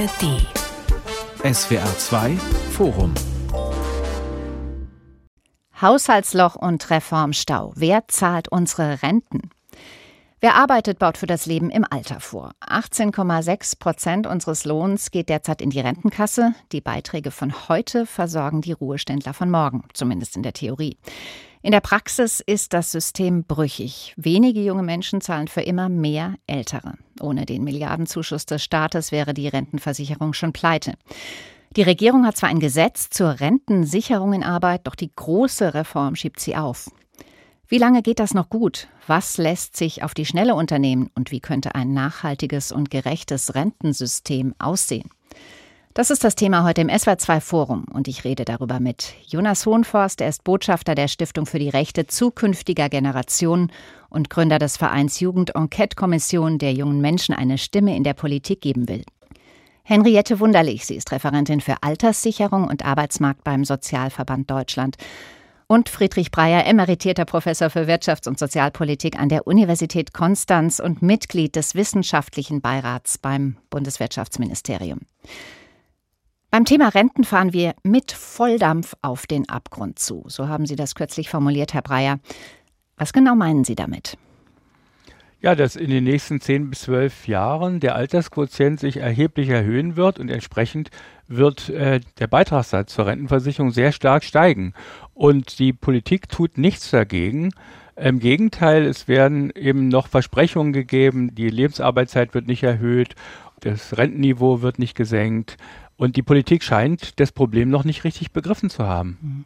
ARD. SWR 2 Forum. Haushaltsloch und Reformstau. Wer zahlt unsere Renten? Wer arbeitet, baut für das Leben im Alter vor. 18,6 Prozent unseres Lohns geht derzeit in die Rentenkasse. Die Beiträge von heute versorgen die Ruheständler von morgen, zumindest in der Theorie. In der Praxis ist das System brüchig. Wenige junge Menschen zahlen für immer mehr Ältere. Ohne den Milliardenzuschuss des Staates wäre die Rentenversicherung schon pleite. Die Regierung hat zwar ein Gesetz zur Rentensicherung in Arbeit, doch die große Reform schiebt sie auf. Wie lange geht das noch gut? Was lässt sich auf die Schnelle unternehmen? Und wie könnte ein nachhaltiges und gerechtes Rentensystem aussehen? Das ist das Thema heute im SWR2 Forum und ich rede darüber mit Jonas Hohenforst. Er ist Botschafter der Stiftung für die Rechte zukünftiger Generationen und Gründer des Vereins Jugend-Enquete-Kommission, der jungen Menschen eine Stimme in der Politik geben will. Henriette Wunderlich, sie ist Referentin für Alterssicherung und Arbeitsmarkt beim Sozialverband Deutschland. Und Friedrich Breyer, emeritierter Professor für Wirtschafts- und Sozialpolitik an der Universität Konstanz und Mitglied des Wissenschaftlichen Beirats beim Bundeswirtschaftsministerium. Beim Thema Renten fahren wir mit Volldampf auf den Abgrund zu. So haben Sie das kürzlich formuliert, Herr Breyer. Was genau meinen Sie damit? Ja, dass in den nächsten zehn bis zwölf Jahren der Altersquotient sich erheblich erhöhen wird und entsprechend wird äh, der Beitragssatz zur Rentenversicherung sehr stark steigen. Und die Politik tut nichts dagegen. Im Gegenteil, es werden eben noch Versprechungen gegeben, die Lebensarbeitszeit wird nicht erhöht, das Rentenniveau wird nicht gesenkt. Und die Politik scheint das Problem noch nicht richtig begriffen zu haben.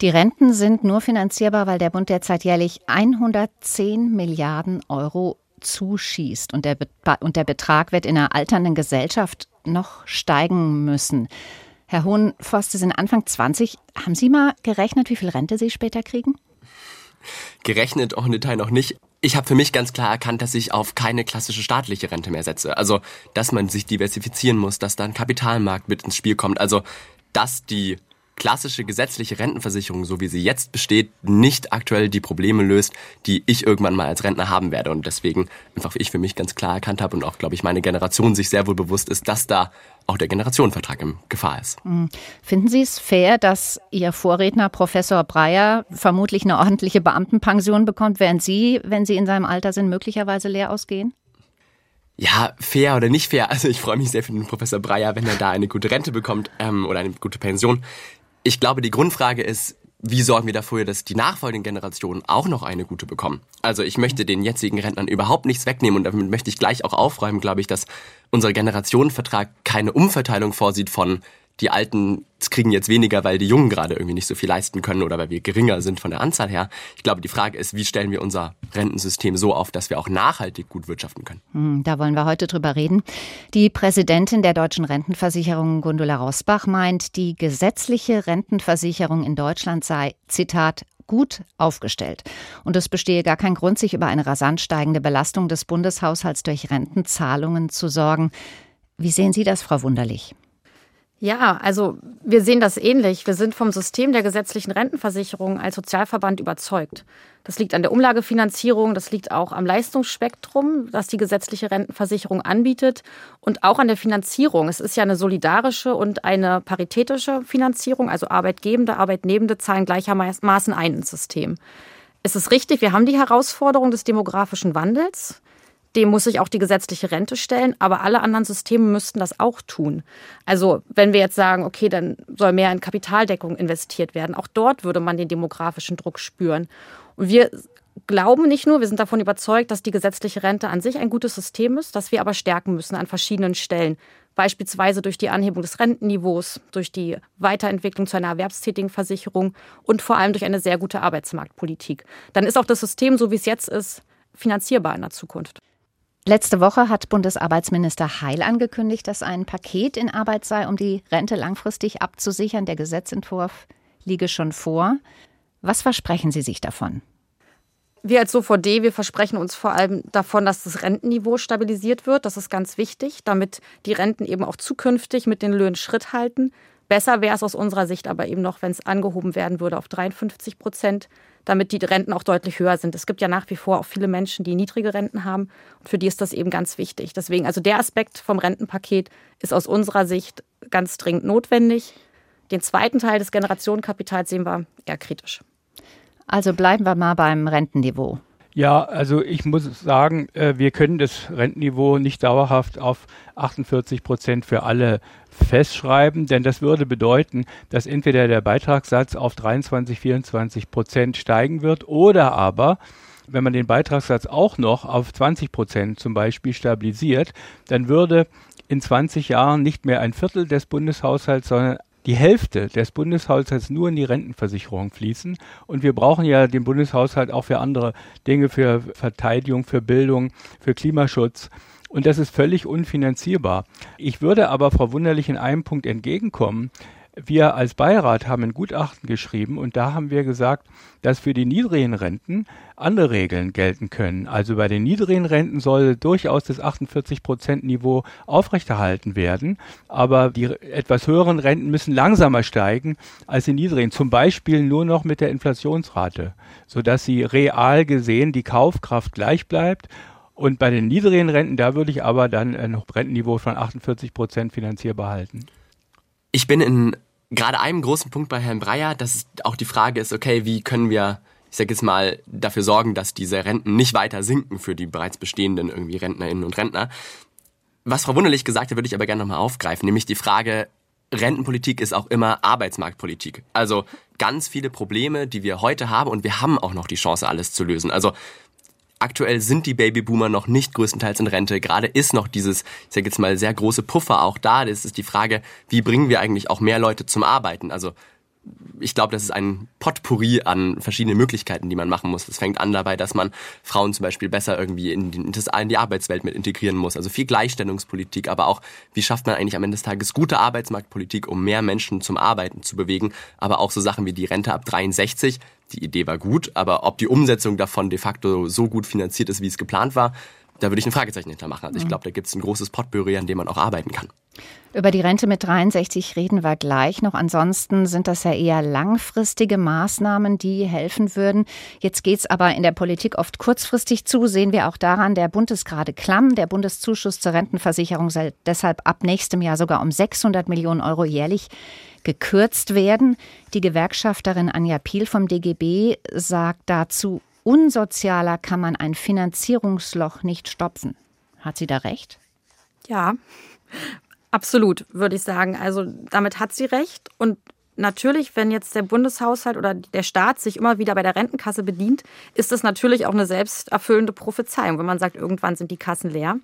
Die Renten sind nur finanzierbar, weil der Bund derzeit jährlich 110 Milliarden Euro zuschießt. Und der, Be und der Betrag wird in einer alternden Gesellschaft noch steigen müssen. Herr Hohenforst, Sie sind Anfang 20. Haben Sie mal gerechnet, wie viel Rente Sie später kriegen? Gerechnet auch im Detail noch nicht ich habe für mich ganz klar erkannt, dass ich auf keine klassische staatliche Rente mehr setze. Also, dass man sich diversifizieren muss, dass da ein Kapitalmarkt mit ins Spiel kommt. Also, dass die klassische gesetzliche Rentenversicherung, so wie sie jetzt besteht, nicht aktuell die Probleme löst, die ich irgendwann mal als Rentner haben werde. Und deswegen einfach ich für mich ganz klar erkannt habe und auch, glaube ich, meine Generation sich sehr wohl bewusst ist, dass da auch der Generationenvertrag in Gefahr ist. Mhm. Finden Sie es fair, dass Ihr Vorredner Professor Breyer vermutlich eine ordentliche Beamtenpension bekommt, während Sie, wenn Sie in seinem Alter sind, möglicherweise leer ausgehen? Ja, fair oder nicht fair. Also ich freue mich sehr für den Professor Breyer, wenn er da eine gute Rente bekommt ähm, oder eine gute Pension. Ich glaube, die Grundfrage ist, wie sorgen wir dafür, dass die nachfolgenden Generationen auch noch eine gute bekommen? Also ich möchte den jetzigen Rentnern überhaupt nichts wegnehmen und damit möchte ich gleich auch aufräumen, glaube ich, dass unser Generationenvertrag keine Umverteilung vorsieht von die Alten kriegen jetzt weniger, weil die Jungen gerade irgendwie nicht so viel leisten können oder weil wir geringer sind von der Anzahl her. Ich glaube, die Frage ist, wie stellen wir unser Rentensystem so auf, dass wir auch nachhaltig gut wirtschaften können? Hm, da wollen wir heute drüber reden. Die Präsidentin der deutschen Rentenversicherung, Gundula Rosbach, meint, die gesetzliche Rentenversicherung in Deutschland sei, Zitat, gut aufgestellt. Und es bestehe gar kein Grund, sich über eine rasant steigende Belastung des Bundeshaushalts durch Rentenzahlungen zu sorgen. Wie sehen Sie das, Frau Wunderlich? Ja, also wir sehen das ähnlich. Wir sind vom System der gesetzlichen Rentenversicherung als Sozialverband überzeugt. Das liegt an der Umlagefinanzierung, das liegt auch am Leistungsspektrum, das die gesetzliche Rentenversicherung anbietet und auch an der Finanzierung. Es ist ja eine solidarische und eine paritätische Finanzierung, also Arbeitgebende, Arbeitnehmende zahlen gleichermaßen ein ins System. Es ist richtig, wir haben die Herausforderung des demografischen Wandels dem muss sich auch die gesetzliche Rente stellen, aber alle anderen Systeme müssten das auch tun. Also wenn wir jetzt sagen, okay, dann soll mehr in Kapitaldeckung investiert werden, auch dort würde man den demografischen Druck spüren. Und wir glauben nicht nur, wir sind davon überzeugt, dass die gesetzliche Rente an sich ein gutes System ist, das wir aber stärken müssen an verschiedenen Stellen. Beispielsweise durch die Anhebung des Rentenniveaus, durch die Weiterentwicklung zu einer erwerbstätigen Versicherung und vor allem durch eine sehr gute Arbeitsmarktpolitik. Dann ist auch das System, so wie es jetzt ist, finanzierbar in der Zukunft. Letzte Woche hat Bundesarbeitsminister Heil angekündigt, dass ein Paket in Arbeit sei, um die Rente langfristig abzusichern. Der Gesetzentwurf liege schon vor. Was versprechen Sie sich davon? Wir als SOVD, wir versprechen uns vor allem davon, dass das Rentenniveau stabilisiert wird. Das ist ganz wichtig, damit die Renten eben auch zukünftig mit den Löhnen Schritt halten. Besser wäre es aus unserer Sicht aber eben noch, wenn es angehoben werden würde auf 53 Prozent damit die Renten auch deutlich höher sind. Es gibt ja nach wie vor auch viele Menschen, die niedrige Renten haben und für die ist das eben ganz wichtig. Deswegen, also der Aspekt vom Rentenpaket ist aus unserer Sicht ganz dringend notwendig. Den zweiten Teil des Generationenkapitals sehen wir eher kritisch. Also bleiben wir mal beim Rentenniveau. Ja, also ich muss sagen, äh, wir können das Rentenniveau nicht dauerhaft auf 48 Prozent für alle festschreiben, denn das würde bedeuten, dass entweder der Beitragssatz auf 23, 24 Prozent steigen wird oder aber wenn man den Beitragssatz auch noch auf 20 Prozent zum Beispiel stabilisiert, dann würde in 20 Jahren nicht mehr ein Viertel des Bundeshaushalts, sondern die Hälfte des Bundeshaushalts nur in die Rentenversicherung fließen. Und wir brauchen ja den Bundeshaushalt auch für andere Dinge, für Verteidigung, für Bildung, für Klimaschutz. Und das ist völlig unfinanzierbar. Ich würde aber Frau Wunderlich in einem Punkt entgegenkommen wir als Beirat haben ein Gutachten geschrieben und da haben wir gesagt, dass für die niedrigen Renten andere Regeln gelten können. Also bei den niedrigen Renten soll durchaus das 48 Prozent Niveau aufrechterhalten werden, aber die etwas höheren Renten müssen langsamer steigen als die niedrigen. Zum Beispiel nur noch mit der Inflationsrate, sodass sie real gesehen die Kaufkraft gleich bleibt und bei den niedrigen Renten, da würde ich aber dann ein Rentenniveau von 48 Prozent finanzierbar halten. Ich bin in gerade einem großen Punkt bei Herrn Breyer, dass auch die Frage ist, okay, wie können wir, ich sage jetzt mal, dafür sorgen, dass diese Renten nicht weiter sinken für die bereits bestehenden irgendwie Rentnerinnen und Rentner. Was Frau Wunderlich gesagt hat, würde ich aber gerne nochmal aufgreifen, nämlich die Frage, Rentenpolitik ist auch immer Arbeitsmarktpolitik. Also ganz viele Probleme, die wir heute haben und wir haben auch noch die Chance, alles zu lösen. Also Aktuell sind die Babyboomer noch nicht größtenteils in Rente. Gerade ist noch dieses, ich sage jetzt mal, sehr große Puffer auch da. Das ist die Frage, wie bringen wir eigentlich auch mehr Leute zum Arbeiten? Also ich glaube, das ist ein Potpourri an verschiedenen Möglichkeiten, die man machen muss. Das fängt an dabei, dass man Frauen zum Beispiel besser irgendwie in die, in die Arbeitswelt mit integrieren muss. Also viel Gleichstellungspolitik, aber auch, wie schafft man eigentlich am Ende des Tages gute Arbeitsmarktpolitik, um mehr Menschen zum Arbeiten zu bewegen. Aber auch so Sachen wie die Rente ab 63. Die Idee war gut, aber ob die Umsetzung davon de facto so gut finanziert ist, wie es geplant war, da würde ich ein Fragezeichen hintermachen. Also ich mhm. glaube, da gibt es ein großes Potpourri, an dem man auch arbeiten kann. Über die Rente mit 63 reden wir gleich noch. Ansonsten sind das ja eher langfristige Maßnahmen, die helfen würden. Jetzt geht es aber in der Politik oft kurzfristig zu. Sehen wir auch daran, der Bund ist gerade klamm. Der Bundeszuschuss zur Rentenversicherung soll deshalb ab nächstem Jahr sogar um 600 Millionen Euro jährlich gekürzt werden. Die Gewerkschafterin Anja Piel vom DGB sagt dazu, unsozialer kann man ein Finanzierungsloch nicht stopfen. Hat sie da recht? Ja, absolut, würde ich sagen. Also damit hat sie recht. Und natürlich, wenn jetzt der Bundeshaushalt oder der Staat sich immer wieder bei der Rentenkasse bedient, ist das natürlich auch eine selbsterfüllende Prophezeiung, wenn man sagt, irgendwann sind die Kassen leer.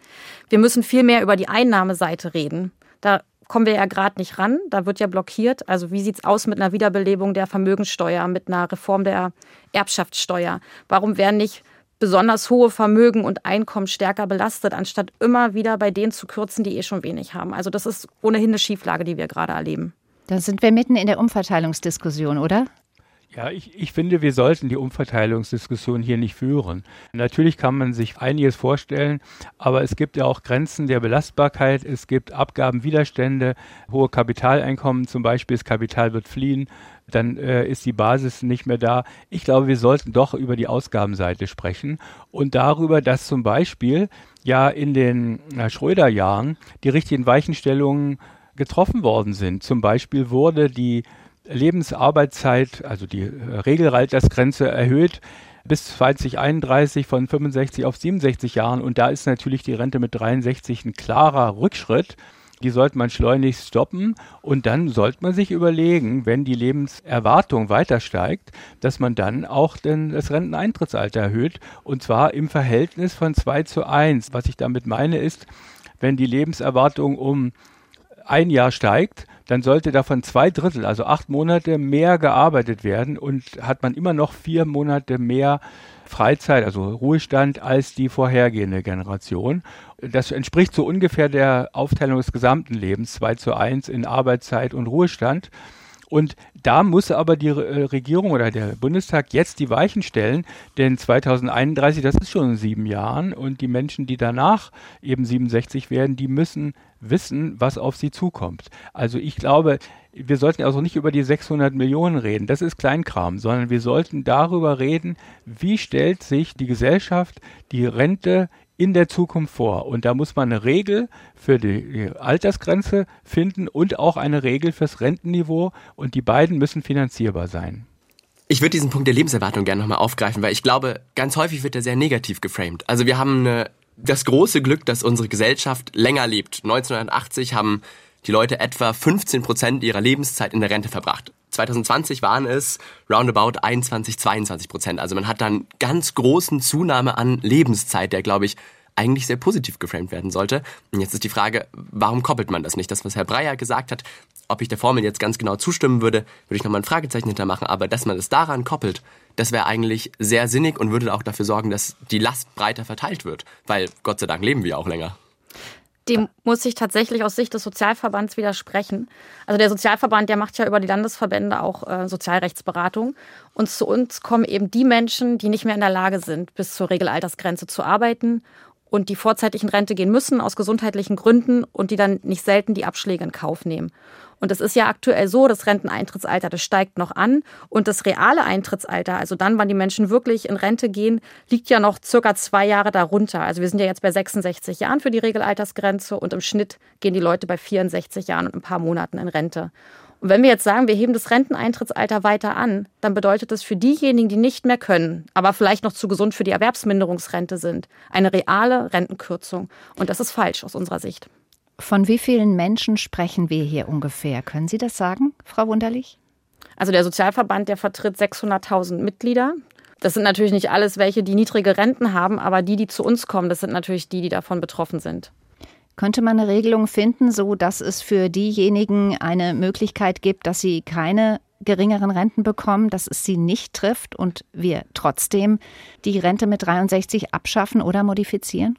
Wir müssen viel mehr über die Einnahmeseite reden. Da kommen wir ja gerade nicht ran. Da wird ja blockiert. Also wie sieht es aus mit einer Wiederbelebung der Vermögensteuer, mit einer Reform der Erbschaftssteuer? Warum werden nicht besonders hohe Vermögen und Einkommen stärker belastet, anstatt immer wieder bei denen zu kürzen, die eh schon wenig haben? Also das ist ohnehin eine Schieflage, die wir gerade erleben. Da sind wir mitten in der Umverteilungsdiskussion, oder? Ja, ich, ich finde, wir sollten die Umverteilungsdiskussion hier nicht führen. Natürlich kann man sich einiges vorstellen, aber es gibt ja auch Grenzen der Belastbarkeit. Es gibt Abgabenwiderstände, hohe Kapitaleinkommen, zum Beispiel das Kapital wird fliehen, dann äh, ist die Basis nicht mehr da. Ich glaube, wir sollten doch über die Ausgabenseite sprechen und darüber, dass zum Beispiel ja in den äh, Schröder-Jahren die richtigen Weichenstellungen getroffen worden sind. Zum Beispiel wurde die Lebensarbeitszeit, also die äh, Regelaltersgrenze erhöht bis 2031 von 65 auf 67 Jahren. Und da ist natürlich die Rente mit 63 ein klarer Rückschritt. Die sollte man schleunigst stoppen. Und dann sollte man sich überlegen, wenn die Lebenserwartung weiter steigt, dass man dann auch den, das Renteneintrittsalter erhöht. Und zwar im Verhältnis von 2 zu 1. Was ich damit meine ist, wenn die Lebenserwartung um ein Jahr steigt, dann sollte davon zwei Drittel, also acht Monate mehr gearbeitet werden und hat man immer noch vier Monate mehr Freizeit, also Ruhestand, als die vorhergehende Generation. Das entspricht so ungefähr der Aufteilung des gesamten Lebens, zwei zu eins in Arbeitszeit und Ruhestand. Und da muss aber die äh, Regierung oder der Bundestag jetzt die Weichen stellen, denn 2031, das ist schon in sieben Jahren und die Menschen, die danach eben 67 werden, die müssen wissen, was auf sie zukommt. Also ich glaube, wir sollten also nicht über die 600 Millionen reden, das ist Kleinkram, sondern wir sollten darüber reden, wie stellt sich die Gesellschaft die Rente in der Zukunft vor. Und da muss man eine Regel für die Altersgrenze finden und auch eine Regel fürs Rentenniveau und die beiden müssen finanzierbar sein. Ich würde diesen Punkt der Lebenserwartung gerne nochmal aufgreifen, weil ich glaube, ganz häufig wird er sehr negativ geframed. Also wir haben eine, das große Glück, dass unsere Gesellschaft länger lebt. 1980 haben die Leute etwa 15 Prozent ihrer Lebenszeit in der Rente verbracht. 2020 waren es roundabout 21, 22 Prozent. Also man hat dann ganz großen Zunahme an Lebenszeit, der, glaube ich, eigentlich sehr positiv geframed werden sollte. Und jetzt ist die Frage, warum koppelt man das nicht? Das, was Herr Breyer gesagt hat, ob ich der Formel jetzt ganz genau zustimmen würde, würde ich nochmal ein Fragezeichen hintermachen. Aber dass man es daran koppelt, das wäre eigentlich sehr sinnig und würde auch dafür sorgen, dass die Last breiter verteilt wird. Weil Gott sei Dank leben wir auch länger. Dem muss ich tatsächlich aus Sicht des Sozialverbands widersprechen. Also der Sozialverband, der macht ja über die Landesverbände auch äh, Sozialrechtsberatung. Und zu uns kommen eben die Menschen, die nicht mehr in der Lage sind, bis zur Regelaltersgrenze zu arbeiten und die vorzeitig in Rente gehen müssen aus gesundheitlichen Gründen und die dann nicht selten die Abschläge in Kauf nehmen. Und es ist ja aktuell so, das Renteneintrittsalter, das steigt noch an. Und das reale Eintrittsalter, also dann, wann die Menschen wirklich in Rente gehen, liegt ja noch circa zwei Jahre darunter. Also wir sind ja jetzt bei 66 Jahren für die Regelaltersgrenze und im Schnitt gehen die Leute bei 64 Jahren und ein paar Monaten in Rente. Und wenn wir jetzt sagen, wir heben das Renteneintrittsalter weiter an, dann bedeutet das für diejenigen, die nicht mehr können, aber vielleicht noch zu gesund für die Erwerbsminderungsrente sind, eine reale Rentenkürzung. Und das ist falsch aus unserer Sicht. Von wie vielen Menschen sprechen wir hier ungefähr? Können Sie das sagen, Frau Wunderlich? Also der Sozialverband, der vertritt 600.000 Mitglieder. Das sind natürlich nicht alles welche, die niedrige Renten haben, aber die, die zu uns kommen, das sind natürlich die, die davon betroffen sind. Könnte man eine Regelung finden, so dass es für diejenigen eine Möglichkeit gibt, dass sie keine geringeren Renten bekommen, dass es sie nicht trifft und wir trotzdem die Rente mit 63 abschaffen oder modifizieren?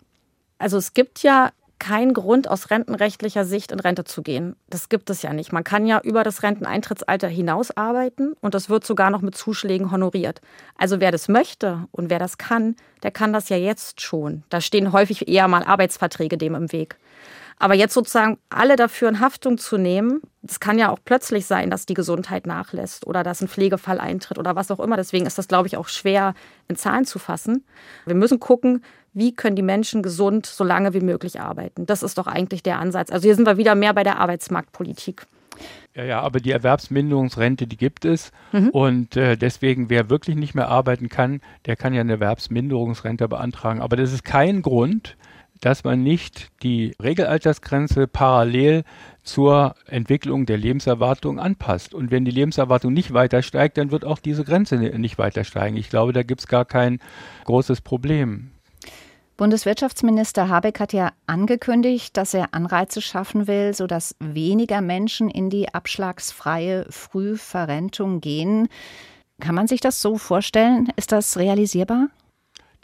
Also es gibt ja keinen Grund aus rentenrechtlicher Sicht in Rente zu gehen. Das gibt es ja nicht. Man kann ja über das Renteneintrittsalter hinaus arbeiten und das wird sogar noch mit Zuschlägen honoriert. Also wer das möchte und wer das kann, der kann das ja jetzt schon. Da stehen häufig eher mal Arbeitsverträge dem im Weg. Aber jetzt sozusagen alle dafür in Haftung zu nehmen, das kann ja auch plötzlich sein, dass die Gesundheit nachlässt oder dass ein Pflegefall eintritt oder was auch immer. Deswegen ist das, glaube ich, auch schwer in Zahlen zu fassen. Wir müssen gucken, wie können die Menschen gesund so lange wie möglich arbeiten. Das ist doch eigentlich der Ansatz. Also hier sind wir wieder mehr bei der Arbeitsmarktpolitik. Ja, ja, aber die Erwerbsminderungsrente, die gibt es. Mhm. Und äh, deswegen, wer wirklich nicht mehr arbeiten kann, der kann ja eine Erwerbsminderungsrente beantragen. Aber das ist kein Grund, dass man nicht die Regelaltersgrenze parallel zur Entwicklung der Lebenserwartung anpasst. Und wenn die Lebenserwartung nicht weiter steigt, dann wird auch diese Grenze nicht weiter steigen. Ich glaube, da gibt es gar kein großes Problem. Bundeswirtschaftsminister Habeck hat ja angekündigt, dass er Anreize schaffen will, sodass weniger Menschen in die abschlagsfreie Frühverrentung gehen. Kann man sich das so vorstellen? Ist das realisierbar?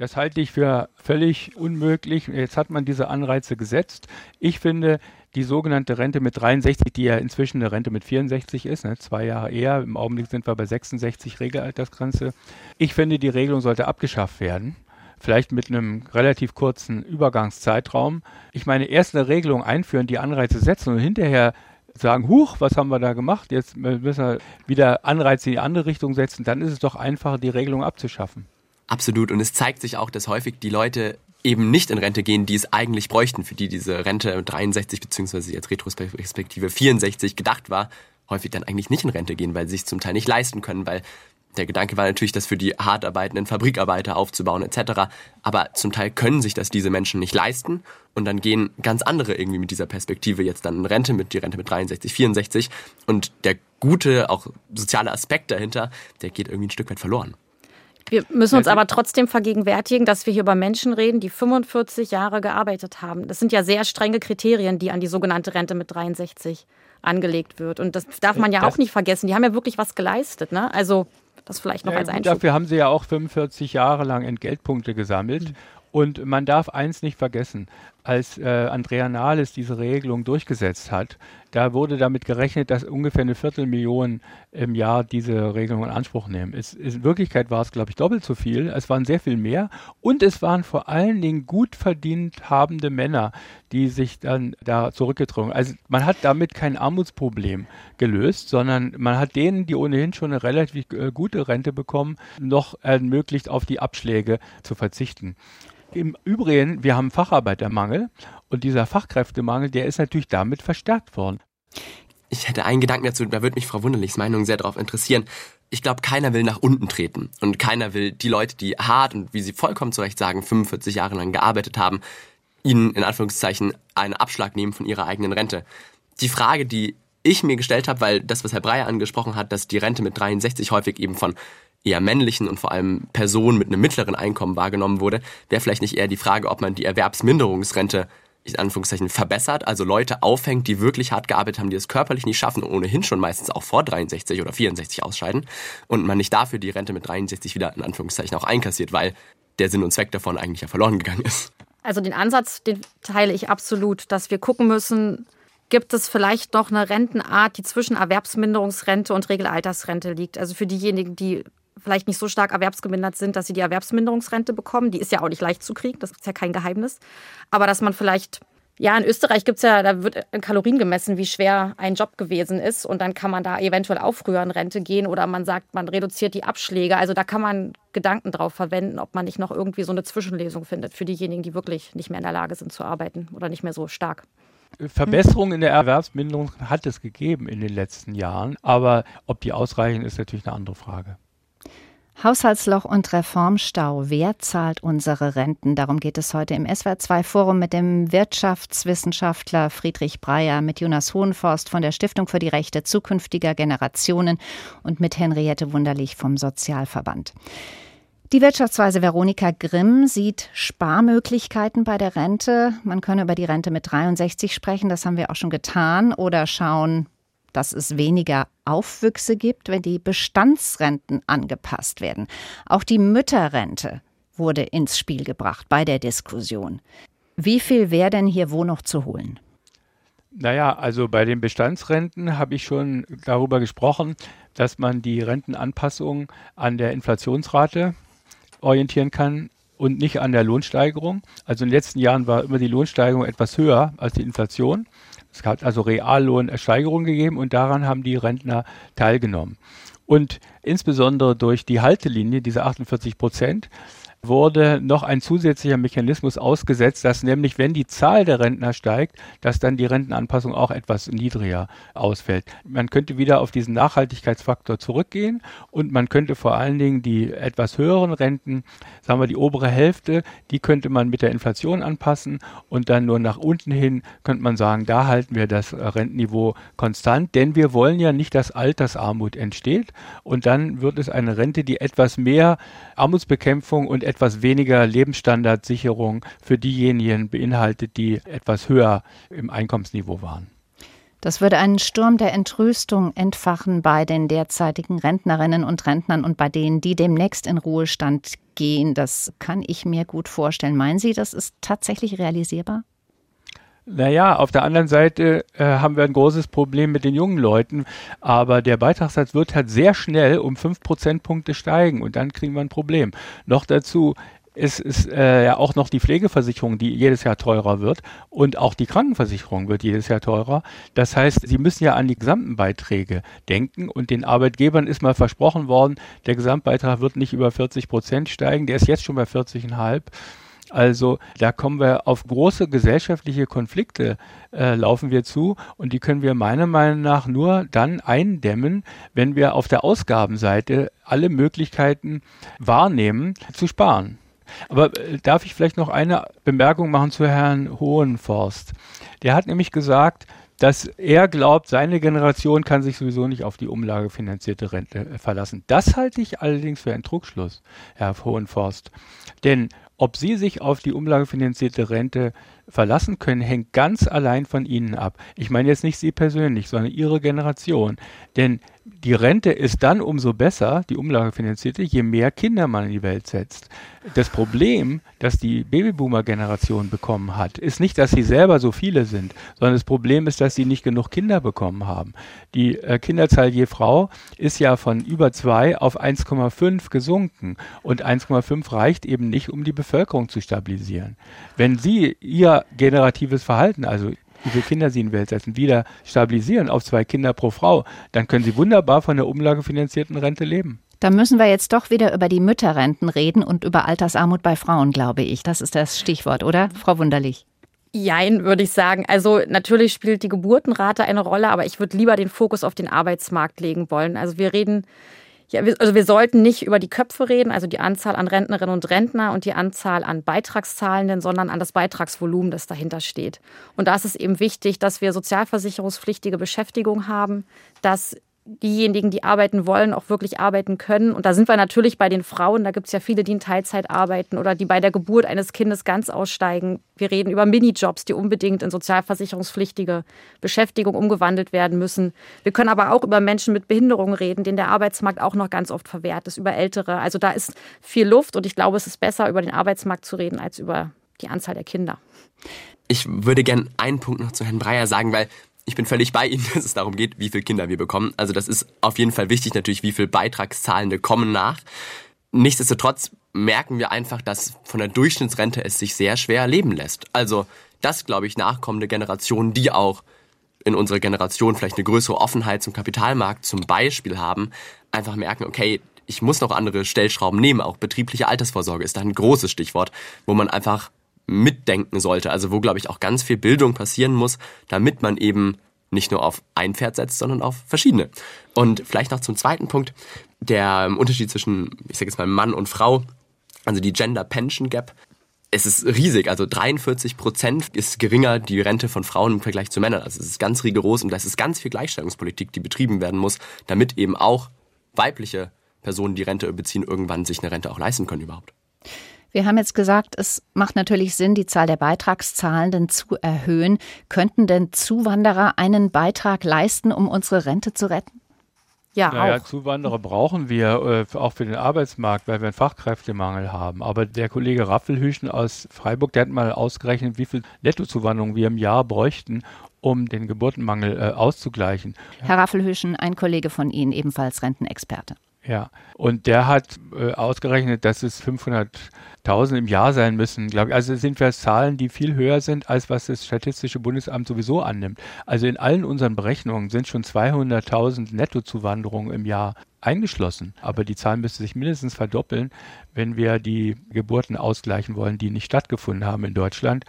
Das halte ich für völlig unmöglich. Jetzt hat man diese Anreize gesetzt. Ich finde, die sogenannte Rente mit 63, die ja inzwischen eine Rente mit 64 ist, ne, zwei Jahre eher, im Augenblick sind wir bei 66 Regelaltersgrenze. Ich finde, die Regelung sollte abgeschafft werden. Vielleicht mit einem relativ kurzen Übergangszeitraum. Ich meine, erst eine Regelung einführen, die Anreize setzen und hinterher sagen, huch, was haben wir da gemacht? Jetzt müssen wir wieder Anreize in die andere Richtung setzen. Dann ist es doch einfacher, die Regelung abzuschaffen. Absolut. Und es zeigt sich auch, dass häufig die Leute eben nicht in Rente gehen, die es eigentlich bräuchten, für die diese Rente 63 beziehungsweise jetzt Retrospektive 64 gedacht war, häufig dann eigentlich nicht in Rente gehen, weil sie sich zum Teil nicht leisten können, weil der Gedanke war natürlich, das für die hart arbeitenden Fabrikarbeiter aufzubauen etc. Aber zum Teil können sich das diese Menschen nicht leisten und dann gehen ganz andere irgendwie mit dieser Perspektive jetzt dann in Rente mit die Rente mit 63, 64 und der gute auch soziale Aspekt dahinter, der geht irgendwie ein Stück weit verloren. Wir müssen uns aber trotzdem vergegenwärtigen, dass wir hier über Menschen reden, die 45 Jahre gearbeitet haben. Das sind ja sehr strenge Kriterien, die an die sogenannte Rente mit 63 angelegt wird. Und das darf man ja auch nicht vergessen. Die haben ja wirklich was geleistet. Ne? Also das vielleicht noch ja, als Einschub. Dafür haben sie ja auch 45 Jahre lang Entgeltpunkte gesammelt. Mhm. Und man darf eins nicht vergessen, als äh, Andrea Nahles diese Regelung durchgesetzt hat, Da wurde damit gerechnet, dass ungefähr eine Viertelmillion im Jahr diese Regelung in Anspruch nehmen. Es, in Wirklichkeit war es, glaube ich, doppelt so viel. Es waren sehr viel mehr. Und es waren vor allen Dingen gut verdient habende Männer, die sich dann da zurückgezogen. Also man hat damit kein Armutsproblem gelöst, sondern man hat denen, die ohnehin schon eine relativ äh, gute Rente bekommen, noch ermöglicht, auf die Abschläge zu verzichten. Im Übrigen, wir haben Facharbeitermangel und dieser Fachkräftemangel, der ist natürlich damit verstärkt worden. Ich hätte einen Gedanken dazu, da würde mich Frau Wunderlichs Meinung sehr darauf interessieren. Ich glaube, keiner will nach unten treten und keiner will die Leute, die hart und wie Sie vollkommen zu Recht sagen, 45 Jahre lang gearbeitet haben, ihnen in Anführungszeichen einen Abschlag nehmen von ihrer eigenen Rente. Die Frage, die ich mir gestellt habe, weil das, was Herr Breyer angesprochen hat, dass die Rente mit 63 häufig eben von eher männlichen und vor allem Personen mit einem mittleren Einkommen wahrgenommen wurde, wäre vielleicht nicht eher die Frage, ob man die Erwerbsminderungsrente in Anführungszeichen verbessert, also Leute aufhängt, die wirklich hart gearbeitet haben, die es körperlich nicht schaffen und ohnehin schon meistens auch vor 63 oder 64 ausscheiden und man nicht dafür die Rente mit 63 wieder in Anführungszeichen auch einkassiert, weil der Sinn und Zweck davon eigentlich ja verloren gegangen ist. Also den Ansatz, den teile ich absolut, dass wir gucken müssen, gibt es vielleicht noch eine Rentenart, die zwischen Erwerbsminderungsrente und Regelaltersrente liegt. Also für diejenigen, die vielleicht nicht so stark erwerbsgemindert sind, dass sie die Erwerbsminderungsrente bekommen. Die ist ja auch nicht leicht zu kriegen, das ist ja kein Geheimnis. Aber dass man vielleicht, ja, in Österreich gibt es ja, da wird in Kalorien gemessen, wie schwer ein Job gewesen ist. Und dann kann man da eventuell auch früher in Rente gehen oder man sagt, man reduziert die Abschläge. Also da kann man Gedanken drauf verwenden, ob man nicht noch irgendwie so eine Zwischenlesung findet für diejenigen, die wirklich nicht mehr in der Lage sind zu arbeiten oder nicht mehr so stark. Verbesserungen in der Erwerbsminderung hat es gegeben in den letzten Jahren, aber ob die ausreichen, ist natürlich eine andere Frage. Haushaltsloch und Reformstau. Wer zahlt unsere Renten? Darum geht es heute im SWR2 Forum mit dem Wirtschaftswissenschaftler Friedrich Breyer, mit Jonas Hohenforst von der Stiftung für die Rechte zukünftiger Generationen und mit Henriette Wunderlich vom Sozialverband. Die Wirtschaftsweise Veronika Grimm sieht Sparmöglichkeiten bei der Rente. Man könne über die Rente mit 63 sprechen, das haben wir auch schon getan, oder schauen, dass es weniger Aufwüchse gibt, wenn die Bestandsrenten angepasst werden. Auch die Mütterrente wurde ins Spiel gebracht bei der Diskussion. Wie viel wäre denn hier wo noch zu holen? Naja, also bei den Bestandsrenten habe ich schon darüber gesprochen, dass man die Rentenanpassung an der Inflationsrate orientieren kann und nicht an der Lohnsteigerung. Also in den letzten Jahren war immer die Lohnsteigerung etwas höher als die Inflation. Es hat also Reallohnsteigerungen gegeben und daran haben die Rentner teilgenommen. Und insbesondere durch die Haltelinie, diese 48 Prozent, wurde noch ein zusätzlicher Mechanismus ausgesetzt, dass nämlich, wenn die Zahl der Rentner steigt, dass dann die Rentenanpassung auch etwas niedriger ausfällt. Man könnte wieder auf diesen Nachhaltigkeitsfaktor zurückgehen und man könnte vor allen Dingen die etwas höheren Renten, sagen wir die obere Hälfte, die könnte man mit der Inflation anpassen und dann nur nach unten hin könnte man sagen, da halten wir das Rentenniveau konstant, denn wir wollen ja nicht, dass Altersarmut entsteht und dann wird es eine Rente, die etwas mehr Armutsbekämpfung und etwas weniger Lebensstandardsicherung für diejenigen beinhaltet, die etwas höher im Einkommensniveau waren. Das würde einen Sturm der Entrüstung entfachen bei den derzeitigen Rentnerinnen und Rentnern und bei denen, die demnächst in Ruhestand gehen. Das kann ich mir gut vorstellen. Meinen Sie, das ist tatsächlich realisierbar? Naja, auf der anderen Seite äh, haben wir ein großes Problem mit den jungen Leuten, aber der Beitragssatz wird halt sehr schnell um fünf Prozentpunkte steigen und dann kriegen wir ein Problem. Noch dazu ist, ist äh, ja auch noch die Pflegeversicherung, die jedes Jahr teurer wird und auch die Krankenversicherung wird jedes Jahr teurer. Das heißt, sie müssen ja an die gesamten Beiträge denken und den Arbeitgebern ist mal versprochen worden, der Gesamtbeitrag wird nicht über 40 Prozent steigen, der ist jetzt schon bei 40,5. Also da kommen wir auf große gesellschaftliche Konflikte, äh, laufen wir zu und die können wir meiner Meinung nach nur dann eindämmen, wenn wir auf der Ausgabenseite alle Möglichkeiten wahrnehmen zu sparen. Aber äh, darf ich vielleicht noch eine Bemerkung machen zu Herrn Hohenforst? Der hat nämlich gesagt, dass er glaubt, seine Generation kann sich sowieso nicht auf die umlagefinanzierte Rente äh, verlassen. Das halte ich allerdings für einen Trugschluss, Herr Hohenforst. Denn ob Sie sich auf die umlagefinanzierte Rente verlassen können, hängt ganz allein von Ihnen ab. Ich meine jetzt nicht Sie persönlich, sondern Ihre Generation. Denn die Rente ist dann umso besser, die Umlagefinanzierte, je mehr Kinder man in die Welt setzt. Das Problem, das die Babyboomer-Generation bekommen hat, ist nicht, dass sie selber so viele sind, sondern das Problem ist, dass sie nicht genug Kinder bekommen haben. Die äh, Kinderzahl je Frau ist ja von über zwei auf 1,5 gesunken und 1,5 reicht eben nicht, um die Bevölkerung zu stabilisieren. Wenn Sie Ihr generatives Verhalten, also wie viele Kinder sie in die Welt setzen, wieder stabilisieren auf zwei Kinder pro Frau, dann können sie wunderbar von der umlagefinanzierten Rente leben. Da müssen wir jetzt doch wieder über die Mütterrenten reden und über Altersarmut bei Frauen, glaube ich. Das ist das Stichwort, oder, Frau Wunderlich? Jein, würde ich sagen. Also natürlich spielt die Geburtenrate eine Rolle, aber ich würde lieber den Fokus auf den Arbeitsmarkt legen wollen. Also wir reden ja, also wir sollten nicht über die Köpfe reden, also die Anzahl an Rentnerinnen und Rentner und die Anzahl an Beitragszahlenden, sondern an das Beitragsvolumen, das dahinter steht. Und da ist es eben wichtig, dass wir sozialversicherungspflichtige Beschäftigung haben, dass diejenigen, die arbeiten wollen, auch wirklich arbeiten können. Und da sind wir natürlich bei den Frauen. Da gibt es ja viele, die in Teilzeit arbeiten oder die bei der Geburt eines Kindes ganz aussteigen. Wir reden über Minijobs, die unbedingt in sozialversicherungspflichtige Beschäftigung umgewandelt werden müssen. Wir können aber auch über Menschen mit Behinderungen reden, denen der Arbeitsmarkt auch noch ganz oft verwehrt ist, über Ältere. Also da ist viel Luft und ich glaube, es ist besser, über den Arbeitsmarkt zu reden, als über die Anzahl der Kinder. Ich würde gerne einen Punkt noch zu Herrn Breyer sagen, weil ich bin völlig bei Ihnen, dass es darum geht, wie viele Kinder wir bekommen. Also das ist auf jeden Fall wichtig natürlich, wie viele Beitragszahlende kommen nach. Nichtsdestotrotz merken wir einfach, dass von der Durchschnittsrente es sich sehr schwer leben lässt. Also das, glaube ich, nachkommende Generationen, die auch in unserer Generation vielleicht eine größere Offenheit zum Kapitalmarkt zum Beispiel haben, einfach merken, okay, ich muss noch andere Stellschrauben nehmen. Auch betriebliche Altersvorsorge ist da ein großes Stichwort, wo man einfach mitdenken sollte. Also wo, glaube ich, auch ganz viel Bildung passieren muss, damit man eben nicht nur auf ein Pferd setzt, sondern auf verschiedene. Und vielleicht noch zum zweiten Punkt, der Unterschied zwischen, ich sage jetzt mal, Mann und Frau, also die Gender Pension Gap. Es ist riesig, also 43 Prozent ist geringer die Rente von Frauen im Vergleich zu Männern. Also es ist ganz rigoros und das ist ganz viel Gleichstellungspolitik, die betrieben werden muss, damit eben auch weibliche Personen, die Rente beziehen, irgendwann sich eine Rente auch leisten können überhaupt. Wir haben jetzt gesagt, es macht natürlich Sinn, die Zahl der Beitragszahlenden zu erhöhen. Könnten denn Zuwanderer einen Beitrag leisten, um unsere Rente zu retten? Ja, naja, auch. Zuwanderer brauchen wir äh, auch für den Arbeitsmarkt, weil wir einen Fachkräftemangel haben. Aber der Kollege Raffelhüschen aus Freiburg, der hat mal ausgerechnet, wie viel Nettozuwanderung wir im Jahr bräuchten, um den Geburtenmangel äh, auszugleichen. Herr Raffelhüschen, ein Kollege von Ihnen, ebenfalls Rentenexperte. Ja, und der hat äh, ausgerechnet, dass es 500.000 im Jahr sein müssen, glaube ich. Also sind wir Zahlen, die viel höher sind, als was das Statistische Bundesamt sowieso annimmt. Also in allen unseren Berechnungen sind schon 200.000 Nettozuwanderungen im Jahr eingeschlossen. Aber die Zahl müsste sich mindestens verdoppeln, wenn wir die Geburten ausgleichen wollen, die nicht stattgefunden haben in Deutschland.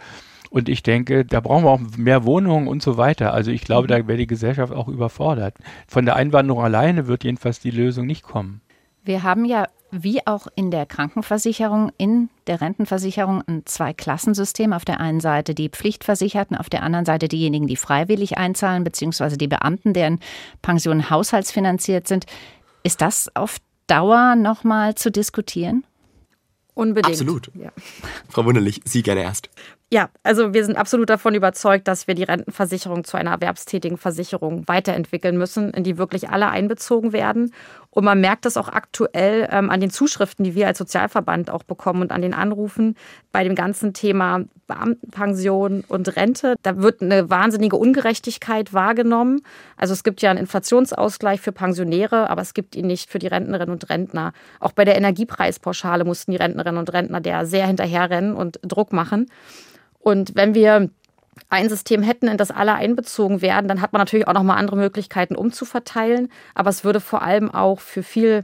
Und ich denke, da brauchen wir auch mehr Wohnungen und so weiter. Also ich glaube, da wäre die Gesellschaft auch überfordert. Von der Einwanderung alleine wird jedenfalls die Lösung nicht kommen. Wir haben ja wie auch in der Krankenversicherung, in der Rentenversicherung ein Zwei-Klassensystem. Auf der einen Seite die Pflichtversicherten, auf der anderen Seite diejenigen, die freiwillig einzahlen, beziehungsweise die Beamten, deren Pensionen haushaltsfinanziert sind. Ist das auf Dauer nochmal zu diskutieren? Unbedingt. Absolut. Ja. Frau Wunderlich, Sie gerne erst. Ja, also wir sind absolut davon überzeugt, dass wir die Rentenversicherung zu einer erwerbstätigen Versicherung weiterentwickeln müssen, in die wirklich alle einbezogen werden. Und man merkt das auch aktuell ähm, an den Zuschriften, die wir als Sozialverband auch bekommen und an den Anrufen bei dem ganzen Thema Beamtenpension und Rente. Da wird eine wahnsinnige Ungerechtigkeit wahrgenommen. Also es gibt ja einen Inflationsausgleich für Pensionäre, aber es gibt ihn nicht für die Rentnerinnen und Rentner. Auch bei der Energiepreispauschale mussten die Rentnerinnen und Rentner der sehr hinterherrennen und Druck machen. Und wenn wir ein System hätten, in das alle einbezogen werden, dann hat man natürlich auch noch mal andere Möglichkeiten umzuverteilen. Aber es würde vor allem auch für viel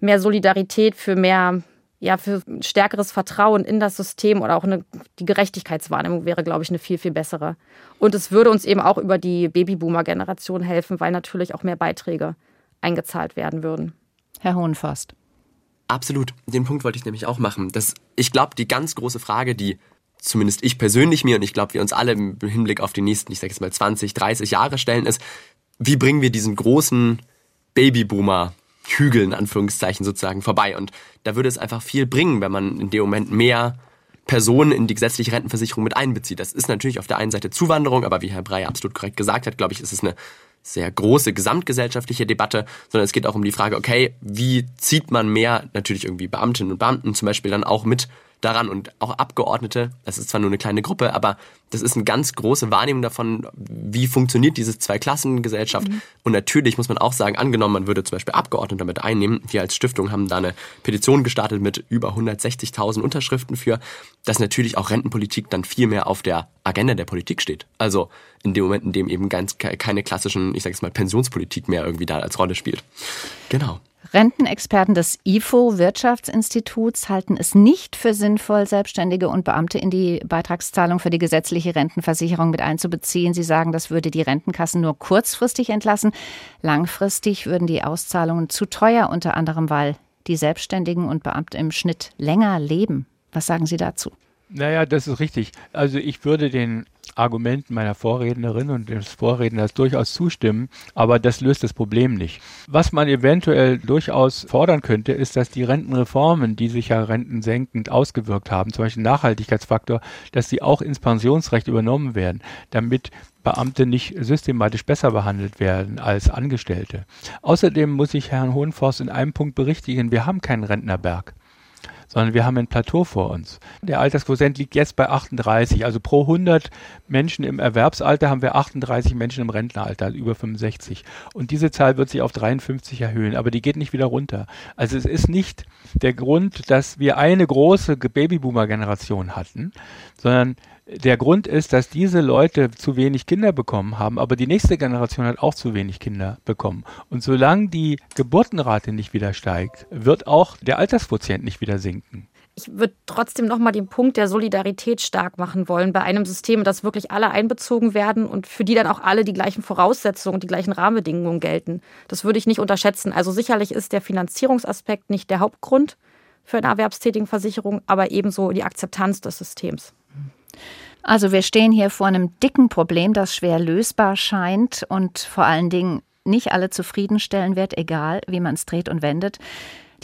mehr Solidarität, für mehr, ja, für stärkeres Vertrauen in das System oder auch eine, die Gerechtigkeitswahrnehmung wäre, glaube ich, eine viel, viel bessere. Und es würde uns eben auch über die Babyboomer-Generation helfen, weil natürlich auch mehr Beiträge eingezahlt werden würden. Herr Hohenforst. Absolut. Den Punkt wollte ich nämlich auch machen. Das, ich glaube, die ganz große Frage, die zumindest ich persönlich mir und ich glaube, wir uns alle im Hinblick auf die nächsten, ich sage jetzt mal 20, 30 Jahre stellen, ist, wie bringen wir diesen großen Babyboomer Hügel in Anführungszeichen sozusagen vorbei. Und da würde es einfach viel bringen, wenn man in dem Moment mehr Personen in die gesetzliche Rentenversicherung mit einbezieht. Das ist natürlich auf der einen Seite Zuwanderung, aber wie Herr Breyer absolut korrekt gesagt hat, glaube ich, ist es eine sehr große gesamtgesellschaftliche Debatte, sondern es geht auch um die Frage, okay, wie zieht man mehr natürlich irgendwie Beamtinnen und Beamten zum Beispiel dann auch mit daran und auch Abgeordnete, das ist zwar nur eine kleine Gruppe, aber das ist eine ganz große Wahrnehmung davon, wie funktioniert diese Zweiklassengesellschaft. Mhm. Und natürlich muss man auch sagen, angenommen, man würde zum Beispiel Abgeordnete damit einnehmen. Wir als Stiftung haben da eine Petition gestartet mit über 160.000 Unterschriften für, dass natürlich auch Rentenpolitik dann viel mehr auf der Agenda der Politik steht. Also in dem Moment, in dem eben ganz keine klassischen, ich sage jetzt mal, Pensionspolitik mehr irgendwie da als Rolle spielt. Genau. Rentenexperten des IFO Wirtschaftsinstituts halten es nicht für sinnvoll, Selbstständige und Beamte in die Beitragszahlung für die gesetzliche Rentenversicherung mit einzubeziehen. Sie sagen, das würde die Rentenkassen nur kurzfristig entlassen. Langfristig würden die Auszahlungen zu teuer, unter anderem weil die Selbstständigen und Beamte im Schnitt länger leben. Was sagen Sie dazu? Naja, das ist richtig. Also ich würde den Argumenten meiner Vorrednerin und des Vorredners durchaus zustimmen, aber das löst das Problem nicht. Was man eventuell durchaus fordern könnte, ist, dass die Rentenreformen, die sich ja rentensenkend ausgewirkt haben, zum Beispiel Nachhaltigkeitsfaktor, dass die auch ins Pensionsrecht übernommen werden, damit Beamte nicht systematisch besser behandelt werden als Angestellte. Außerdem muss ich Herrn Hohenforst in einem Punkt berichtigen, wir haben keinen Rentnerberg sondern wir haben ein Plateau vor uns. Der Altersquotient liegt jetzt bei 38. Also pro 100 Menschen im Erwerbsalter haben wir 38 Menschen im Rentenalter, also über 65. Und diese Zahl wird sich auf 53 erhöhen, aber die geht nicht wieder runter. Also es ist nicht der Grund, dass wir eine große Babyboomer-Generation hatten, sondern der Grund ist, dass diese Leute zu wenig Kinder bekommen haben, aber die nächste Generation hat auch zu wenig Kinder bekommen. Und solange die Geburtenrate nicht wieder steigt, wird auch der Altersquotient nicht wieder sinken. Ich würde trotzdem nochmal den Punkt der Solidarität stark machen wollen bei einem System, das wirklich alle einbezogen werden und für die dann auch alle die gleichen Voraussetzungen und die gleichen Rahmenbedingungen gelten. Das würde ich nicht unterschätzen. Also sicherlich ist der Finanzierungsaspekt nicht der Hauptgrund für eine erwerbstätigen Versicherung, aber ebenso die Akzeptanz des Systems. Also wir stehen hier vor einem dicken Problem, das schwer lösbar scheint und vor allen Dingen nicht alle zufriedenstellen wird, egal wie man es dreht und wendet.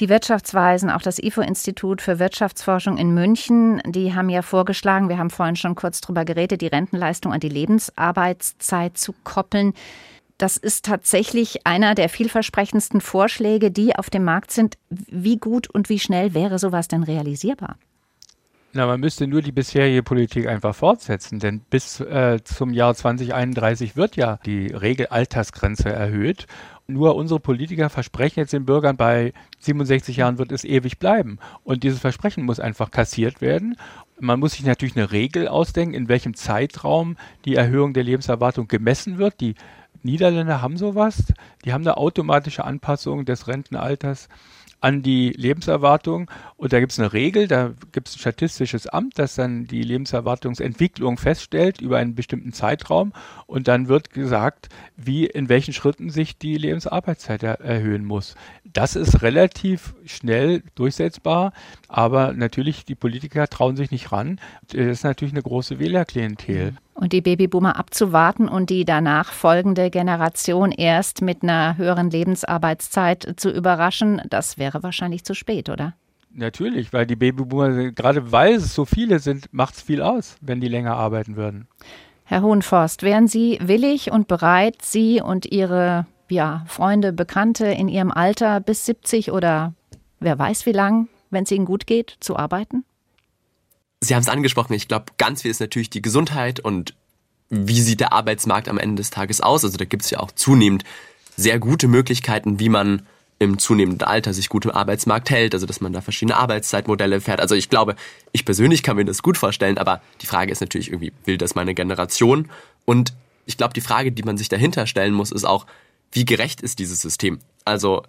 Die Wirtschaftsweisen, auch das IFO-Institut für Wirtschaftsforschung in München, die haben ja vorgeschlagen, wir haben vorhin schon kurz drüber geredet, die Rentenleistung an die Lebensarbeitszeit zu koppeln. Das ist tatsächlich einer der vielversprechendsten Vorschläge, die auf dem Markt sind. Wie gut und wie schnell wäre sowas denn realisierbar? Na, man müsste nur die bisherige Politik einfach fortsetzen, denn bis äh, zum Jahr 2031 wird ja die Regelaltersgrenze erhöht. Nur unsere Politiker versprechen jetzt den Bürgern, bei 67 Jahren wird es ewig bleiben. Und dieses Versprechen muss einfach kassiert werden. Man muss sich natürlich eine Regel ausdenken, in welchem Zeitraum die Erhöhung der Lebenserwartung gemessen wird. Die Niederländer haben sowas. Die haben eine automatische Anpassung des Rentenalters an die Lebenserwartung. Und da gibt es eine Regel, da gibt es ein statistisches Amt, das dann die Lebenserwartungsentwicklung feststellt über einen bestimmten Zeitraum. Und dann wird gesagt, wie in welchen Schritten sich die Lebensarbeitszeit er erhöhen muss. Das ist relativ schnell durchsetzbar, aber natürlich die Politiker trauen sich nicht ran. Das ist natürlich eine große Wählerklientel und die Babyboomer abzuwarten und die danach folgende Generation erst mit einer höheren Lebensarbeitszeit zu überraschen, das wäre wahrscheinlich zu spät, oder? Natürlich, weil die Babyboomer, gerade weil es so viele sind, macht es viel aus, wenn die länger arbeiten würden. Herr Hohenforst, wären Sie willig und bereit, Sie und Ihre ja, Freunde, Bekannte in Ihrem Alter bis 70 oder wer weiß wie lang, wenn es Ihnen gut geht, zu arbeiten? Sie haben es angesprochen, ich glaube, ganz viel ist natürlich die Gesundheit und wie sieht der Arbeitsmarkt am Ende des Tages aus. Also da gibt es ja auch zunehmend sehr gute Möglichkeiten, wie man im zunehmenden Alter sich gut im Arbeitsmarkt hält, also dass man da verschiedene Arbeitszeitmodelle fährt. Also ich glaube, ich persönlich kann mir das gut vorstellen, aber die Frage ist natürlich irgendwie, will das meine Generation? Und ich glaube, die Frage, die man sich dahinter stellen muss, ist auch, wie gerecht ist dieses System? Also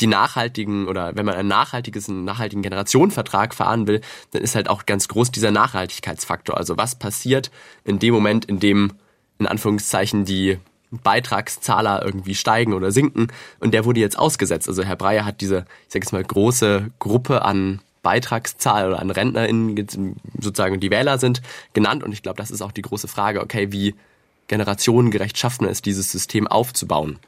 die nachhaltigen oder wenn man ein nachhaltiges, einen nachhaltigen Generationenvertrag fahren will, dann ist halt auch ganz groß dieser Nachhaltigkeitsfaktor. Also was passiert in dem Moment, in dem in Anführungszeichen die Beitragszahler irgendwie steigen oder sinken und der wurde jetzt ausgesetzt. Also Herr Breyer hat diese, ich sage jetzt mal, große Gruppe an Beitragszahl oder an RentnerInnen, sozusagen die Wähler sind, genannt und ich glaube, das ist auch die große Frage, okay, wie generationengerecht schafft man es, dieses System aufzubauen?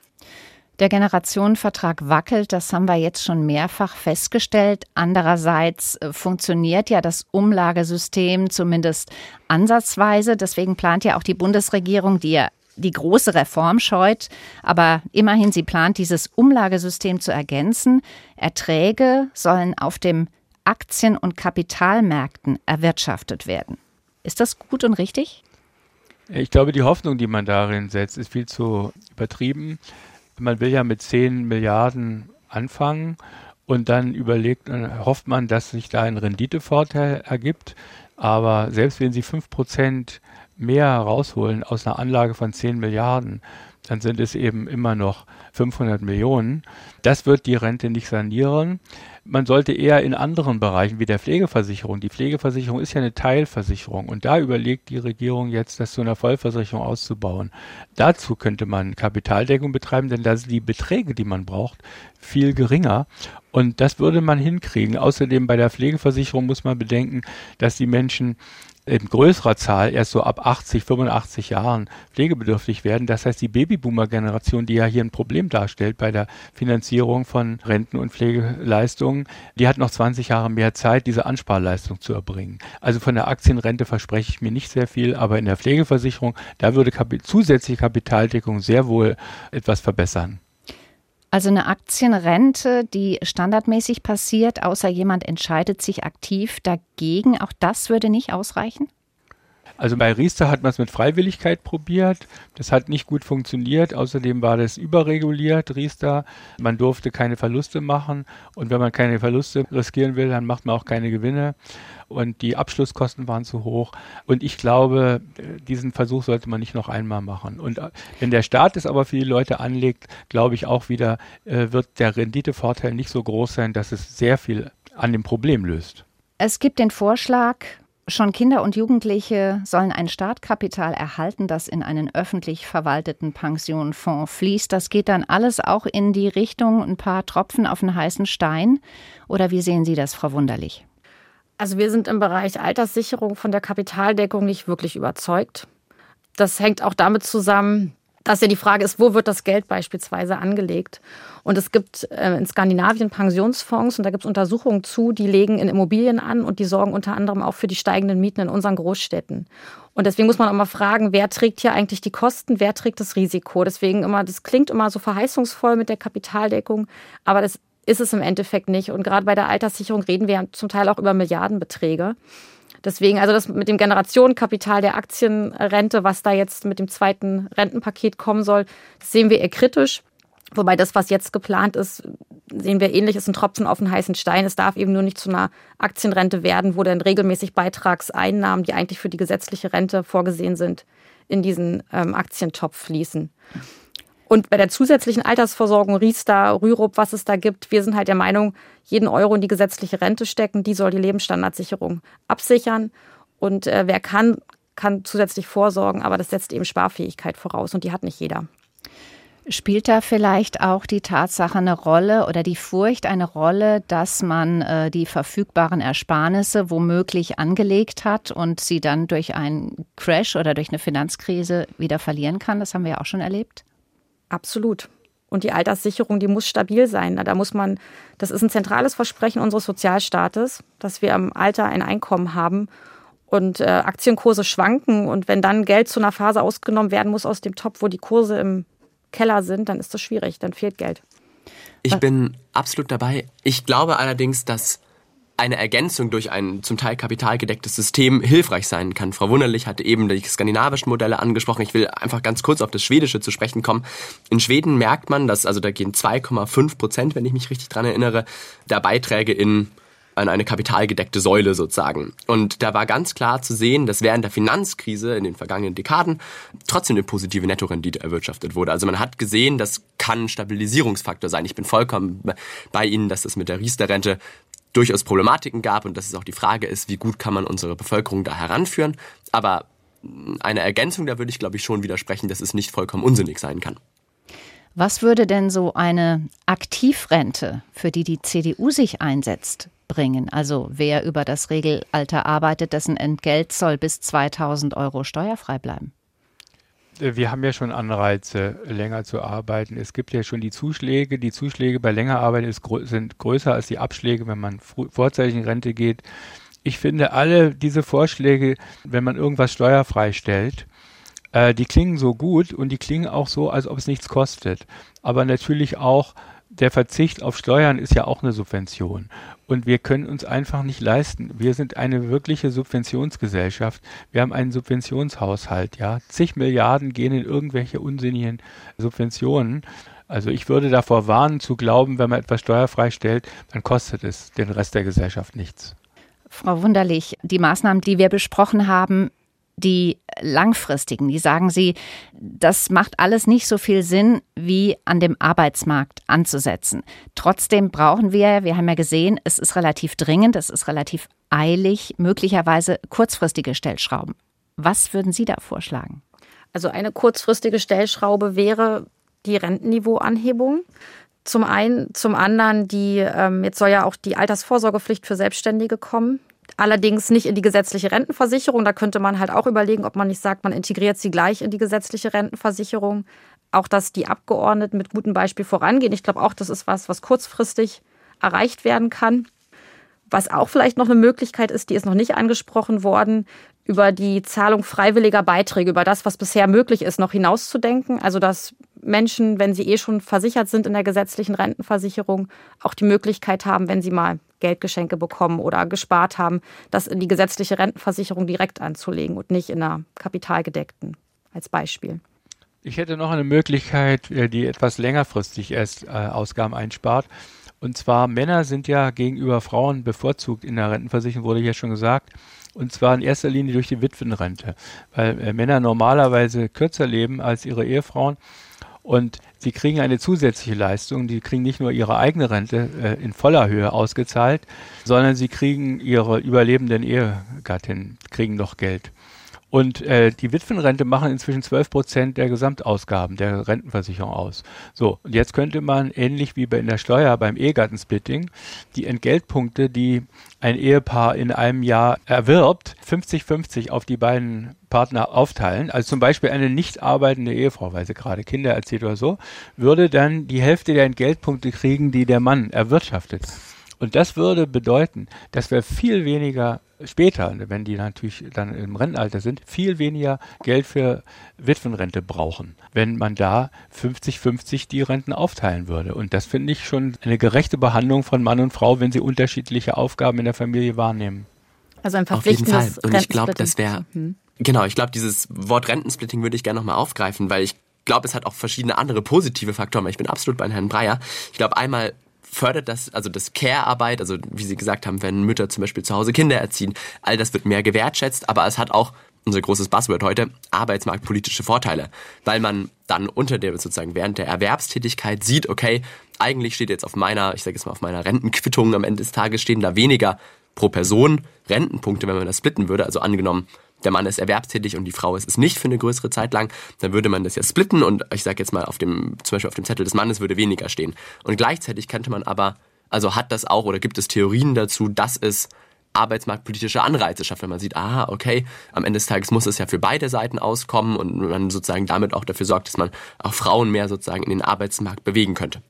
Der Generationenvertrag wackelt, das haben wir jetzt schon mehrfach festgestellt. Andererseits äh, funktioniert ja das Umlagesystem zumindest ansatzweise. Deswegen plant ja auch die Bundesregierung, die ja die große Reform scheut, aber immerhin sie plant, dieses Umlagesystem zu ergänzen. Erträge sollen auf dem Aktien- und Kapitalmärkten erwirtschaftet werden. Ist das gut und richtig? Ich glaube, die Hoffnung, die man darin setzt, ist viel zu übertrieben man will ja mit 10 Milliarden anfangen und dann überlegt, dann hofft man, dass sich da ein Renditevorteil ergibt. Aber selbst wenn Sie 5% mehr rausholen aus einer Anlage von 10 Milliarden, dann sind es eben immer noch 500 Millionen. Das wird die Rente nicht sanieren man sollte eher in anderen Bereichen wie der Pflegeversicherung, die Pflegeversicherung ist ja eine Teilversicherung und da überlegt die Regierung jetzt, das zu einer Vollversicherung auszubauen. Dazu könnte man Kapitaldeckung betreiben, denn da sind die Beträge, die man braucht, viel geringer. Und das würde man hinkriegen. Außerdem bei der Pflegeversicherung muss man bedenken, dass die Menschen in größerer Zahl erst so ab 80, 85 Jahren pflegebedürftig werden. Das heißt, die Babyboomer-Generation, die ja hier ein Problem darstellt bei der Finanzierung von Renten- und Pflegeleistungen, die hat noch 20 Jahre mehr Zeit, diese Ansparleistung zu erbringen. Also von der Aktienrente verspreche ich mir nicht sehr viel, aber in der Pflegeversicherung, da würde Kap zusätzliche Kapitaldeckung sehr wohl etwas verbessern. Also eine Aktienrente, die standardmäßig passiert, außer jemand entscheidet sich aktiv dagegen, auch das würde nicht ausreichen? Also bei Riester hat man es mit Freiwilligkeit probiert. Das hat nicht gut funktioniert. Außerdem war das überreguliert, Riester. Man durfte keine Verluste machen. Und wenn man keine Verluste riskieren will, dann macht man auch keine Gewinne. Und die Abschlusskosten waren zu hoch. Und ich glaube, diesen Versuch sollte man nicht noch einmal machen. Und äh, wenn der Staat es aber für die Leute anlegt, glaube ich auch wieder, äh, wird der Renditevorteil nicht so groß sein, dass es sehr viel an dem Problem löst. Es gibt den Vorschlag, Schon Kinder und Jugendliche sollen ein Startkapital erhalten, das in einen öffentlich verwalteten Pensionfonds fließt. Das geht dann alles auch in die Richtung ein paar Tropfen auf einen heißen Stein. Oder wie sehen Sie das, Frau Wunderlich? Also wir sind im Bereich Alterssicherung von der Kapitaldeckung nicht wirklich überzeugt. Das hängt auch damit zusammen, dass ja die Frage ist, wo wird das Geld beispielsweise angelegt? Und es gibt äh, in Skandinavien Pensionsfonds und da gibt es Untersuchungen zu, die legen in Immobilien an und die sorgen unter anderem auch für die steigenden Mieten in unseren Großstädten. Und deswegen muss man auch mal fragen, wer trägt hier eigentlich die Kosten, wer trägt das Risiko? Deswegen immer, das klingt immer so verheißungsvoll mit der Kapitaldeckung, aber das ist es im Endeffekt nicht. Und gerade bei der Alterssicherung reden wir zum Teil auch über Milliardenbeträge. Deswegen, also das mit dem Generationenkapital der Aktienrente, was da jetzt mit dem zweiten Rentenpaket kommen soll, das sehen wir eher kritisch. Wobei das, was jetzt geplant ist, sehen wir ähnlich, ist ein Tropfen auf den heißen Stein. Es darf eben nur nicht zu einer Aktienrente werden, wo dann regelmäßig Beitragseinnahmen, die eigentlich für die gesetzliche Rente vorgesehen sind, in diesen ähm, Aktientopf fließen. Und bei der zusätzlichen Altersversorgung, Riester, Rürup, was es da gibt, wir sind halt der Meinung, jeden Euro in die gesetzliche Rente stecken, die soll die Lebensstandardsicherung absichern. Und äh, wer kann, kann zusätzlich vorsorgen, aber das setzt eben Sparfähigkeit voraus und die hat nicht jeder. Spielt da vielleicht auch die Tatsache eine Rolle oder die Furcht eine Rolle, dass man äh, die verfügbaren Ersparnisse womöglich angelegt hat und sie dann durch einen Crash oder durch eine Finanzkrise wieder verlieren kann? Das haben wir ja auch schon erlebt. Absolut. Und die Alterssicherung, die muss stabil sein. Da muss man, das ist ein zentrales Versprechen unseres Sozialstaates, dass wir im Alter ein Einkommen haben und äh, Aktienkurse schwanken. Und wenn dann Geld zu einer Phase ausgenommen werden muss aus dem Topf, wo die Kurse im Keller sind, dann ist das schwierig, dann fehlt Geld. Ich bin absolut dabei. Ich glaube allerdings, dass eine Ergänzung durch ein zum Teil kapitalgedecktes System hilfreich sein kann. Frau Wunderlich hatte eben die skandinavischen Modelle angesprochen. Ich will einfach ganz kurz auf das Schwedische zu sprechen kommen. In Schweden merkt man, dass also da gehen 2,5 Prozent, wenn ich mich richtig dran erinnere, der Beiträge in an eine kapitalgedeckte Säule sozusagen. Und da war ganz klar zu sehen, dass während der Finanzkrise in den vergangenen Dekaden trotzdem eine positive Nettorendite erwirtschaftet wurde. Also man hat gesehen, das kann ein Stabilisierungsfaktor sein. Ich bin vollkommen bei Ihnen, dass das mit der Riester-Rente durchaus Problematiken gab und dass es auch die Frage ist, wie gut kann man unsere Bevölkerung da heranführen. Aber eine Ergänzung, da würde ich, glaube ich, schon widersprechen, dass es nicht vollkommen unsinnig sein kann. Was würde denn so eine Aktivrente, für die die CDU sich einsetzt, bringen? Also wer über das Regelalter arbeitet, dessen Entgelt soll bis 2000 Euro steuerfrei bleiben. Äh, wir haben ja schon Anreize, länger zu arbeiten. Es gibt ja schon die Zuschläge. Die Zuschläge bei länger Arbeiten grö sind größer als die Abschläge, wenn man vorzeitig in Rente geht. Ich finde alle diese Vorschläge, wenn man irgendwas steuerfrei stellt, äh, die klingen so gut und die klingen auch so, als ob es nichts kostet. Aber natürlich auch der Verzicht auf Steuern ist ja auch eine Subvention. Und wir können uns einfach nicht leisten. Wir sind eine wirkliche Subventionsgesellschaft. Wir haben einen Subventionshaushalt, ja. Zig Milliarden gehen in irgendwelche unsinnigen Subventionen. Also ich würde davor warnen zu glauben, wenn man etwas steuerfrei stellt, dann kostet es den Rest der Gesellschaft nichts. Frau Wunderlich, die Maßnahmen, die wir besprochen haben, die langfristigen, die sagen Sie, das macht alles nicht so viel Sinn, wie an dem Arbeitsmarkt anzusetzen. Trotzdem brauchen wir, wir haben ja gesehen, es ist relativ dringend, es ist relativ eilig, möglicherweise kurzfristige Stellschrauben. Was würden Sie da vorschlagen? Also eine kurzfristige Stellschraube wäre die Rentenniveauanhebung. Zum einen, zum anderen die, ähm, jetzt soll ja auch die Altersvorsorgepflicht für Selbstständige kommen. Allerdings nicht in die gesetzliche Rentenversicherung. Da könnte man halt auch überlegen, ob man nicht sagt, man integriert sie gleich in die gesetzliche Rentenversicherung. Auch, dass die Abgeordneten mit gutem Beispiel vorangehen. Ich glaube auch, das ist was, was kurzfristig erreicht werden kann. Was auch vielleicht noch eine Möglichkeit ist, die ist noch nicht angesprochen worden, über die Zahlung freiwilliger Beiträge, über das, was bisher möglich ist, noch hinauszudenken. Also dass Menschen, wenn sie eh schon versichert sind in der gesetzlichen Rentenversicherung, auch die Möglichkeit haben, wenn sie mal Geldgeschenke bekommen oder gespart haben, das in die gesetzliche Rentenversicherung direkt anzulegen und nicht in einer kapitalgedeckten als Beispiel. Ich hätte noch eine Möglichkeit, äh, die etwas längerfristig erst äh, Ausgaben einspart. Und zwar Männer sind ja gegenüber Frauen bevorzugt in der Rentenversicherung, wurde ja schon gesagt. Und zwar in erster Linie durch die Witwenrente, weil äh, Männer normalerweise kürzer leben als ihre Ehefrauen. Und sie kriegen eine zusätzliche Leistung. Die kriegen nicht nur ihre eigene Rente äh, in voller Höhe ausgezahlt, sondern sie kriegen ihre überlebenden Ehegattin, kriegen noch Geld. Und äh, die Witwenrente machen inzwischen 12 Prozent der Gesamtausgaben der Rentenversicherung aus. So, und jetzt könnte man ähnlich wie bei in der Steuer beim Ehegattensplitting die Entgeltpunkte, die ein Ehepaar in einem Jahr erwirbt, 50-50 auf die beiden Partner aufteilen. Also zum Beispiel eine nicht arbeitende Ehefrau, weil sie gerade Kinder erzieht oder so, würde dann die Hälfte der Entgeltpunkte kriegen, die der Mann erwirtschaftet. Und das würde bedeuten, dass wir viel weniger später, wenn die natürlich dann im Rentenalter sind, viel weniger Geld für Witwenrente brauchen, wenn man da 50-50 die Renten aufteilen würde. Und das finde ich schon eine gerechte Behandlung von Mann und Frau, wenn sie unterschiedliche Aufgaben in der Familie wahrnehmen. Also ein verpflichtendes Auf jeden Fall. Und ich glaube, das wäre, mhm. genau, ich glaube, dieses Wort Rentensplitting würde ich gerne nochmal aufgreifen, weil ich glaube, es hat auch verschiedene andere positive Faktoren. Ich bin absolut bei Herrn Breyer. Ich glaube, einmal fördert das, also das Care-Arbeit, also wie Sie gesagt haben, wenn Mütter zum Beispiel zu Hause Kinder erziehen, all das wird mehr gewertschätzt, aber es hat auch unser großes Buzzword heute, arbeitsmarktpolitische Vorteile, weil man dann unter der sozusagen während der Erwerbstätigkeit sieht, okay, eigentlich steht jetzt auf meiner, ich sage jetzt mal auf meiner Rentenquittung am Ende des Tages stehen da weniger pro Person Rentenpunkte, wenn man das splitten würde, also angenommen, der Mann ist erwerbstätig und die Frau ist es nicht für eine größere Zeit lang, dann würde man das ja splitten und ich sage jetzt mal auf dem, zum Beispiel auf dem Zettel des Mannes würde weniger stehen. Und gleichzeitig könnte man aber, also hat das auch oder gibt es Theorien dazu, dass es arbeitsmarktpolitische Anreize schafft, wenn man sieht, aha, okay, am Ende des Tages muss es ja für beide Seiten auskommen und man sozusagen damit auch dafür sorgt, dass man auch Frauen mehr sozusagen in den Arbeitsmarkt bewegen könnte.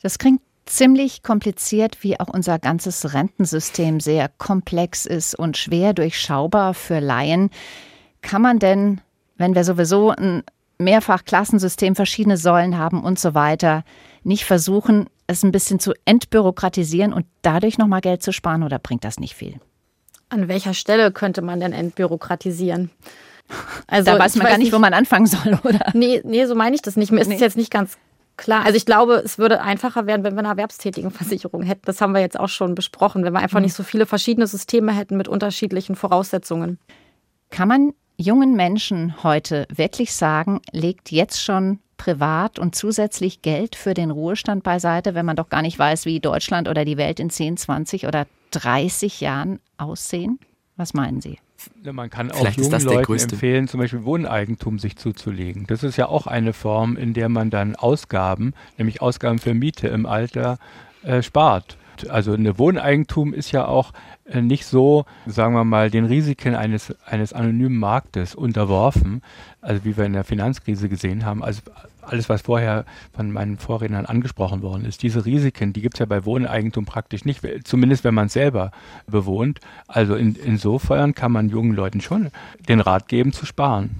Das klingt ziemlich kompliziert, wie auch unser ganzes Rentensystem sehr komplex ist und schwer durchschaubar für Laien. Kann man denn, wenn wir sowieso ein Mehrfachklassensystem, verschiedene Säulen haben und so weiter, nicht versuchen, es ein bisschen zu entbürokratisieren und dadurch nochmal Geld zu sparen oder bringt das nicht viel? An welcher Stelle könnte man denn entbürokratisieren? Also, da weiß man gar nicht, nicht, wo man anfangen soll, oder? Nee, nee, so meine ich das nicht. Mir ist nee. jetzt nicht ganz Klar, also ich glaube, es würde einfacher werden, wenn wir eine Erwerbstätigenversicherung hätten. Das haben wir jetzt auch schon besprochen, wenn wir einfach mhm. nicht so viele verschiedene Systeme hätten mit unterschiedlichen Voraussetzungen. Kann man jungen Menschen heute wirklich sagen, legt jetzt schon privat und zusätzlich Geld für den Ruhestand beiseite, wenn man doch gar nicht weiß, wie Deutschland oder die Welt in 10, 20 oder 30 Jahren aussehen? Was meinen Sie? Man kann auch Vielleicht jungen Leuten empfehlen, zum Beispiel Wohneigentum sich zuzulegen. Das ist ja auch eine Form, in der man dann Ausgaben, nämlich Ausgaben für Miete im Alter, äh, spart. Also eine Wohneigentum ist ja auch äh, nicht so, sagen wir mal, den Risiken eines, eines anonymen Marktes unterworfen, also wie wir in der Finanzkrise gesehen haben. Also alles, was vorher von meinen Vorrednern angesprochen worden ist, diese Risiken, die gibt es ja bei Wohneigentum praktisch nicht, zumindest wenn man es selber bewohnt. Also in, insofern kann man jungen Leuten schon den Rat geben zu sparen.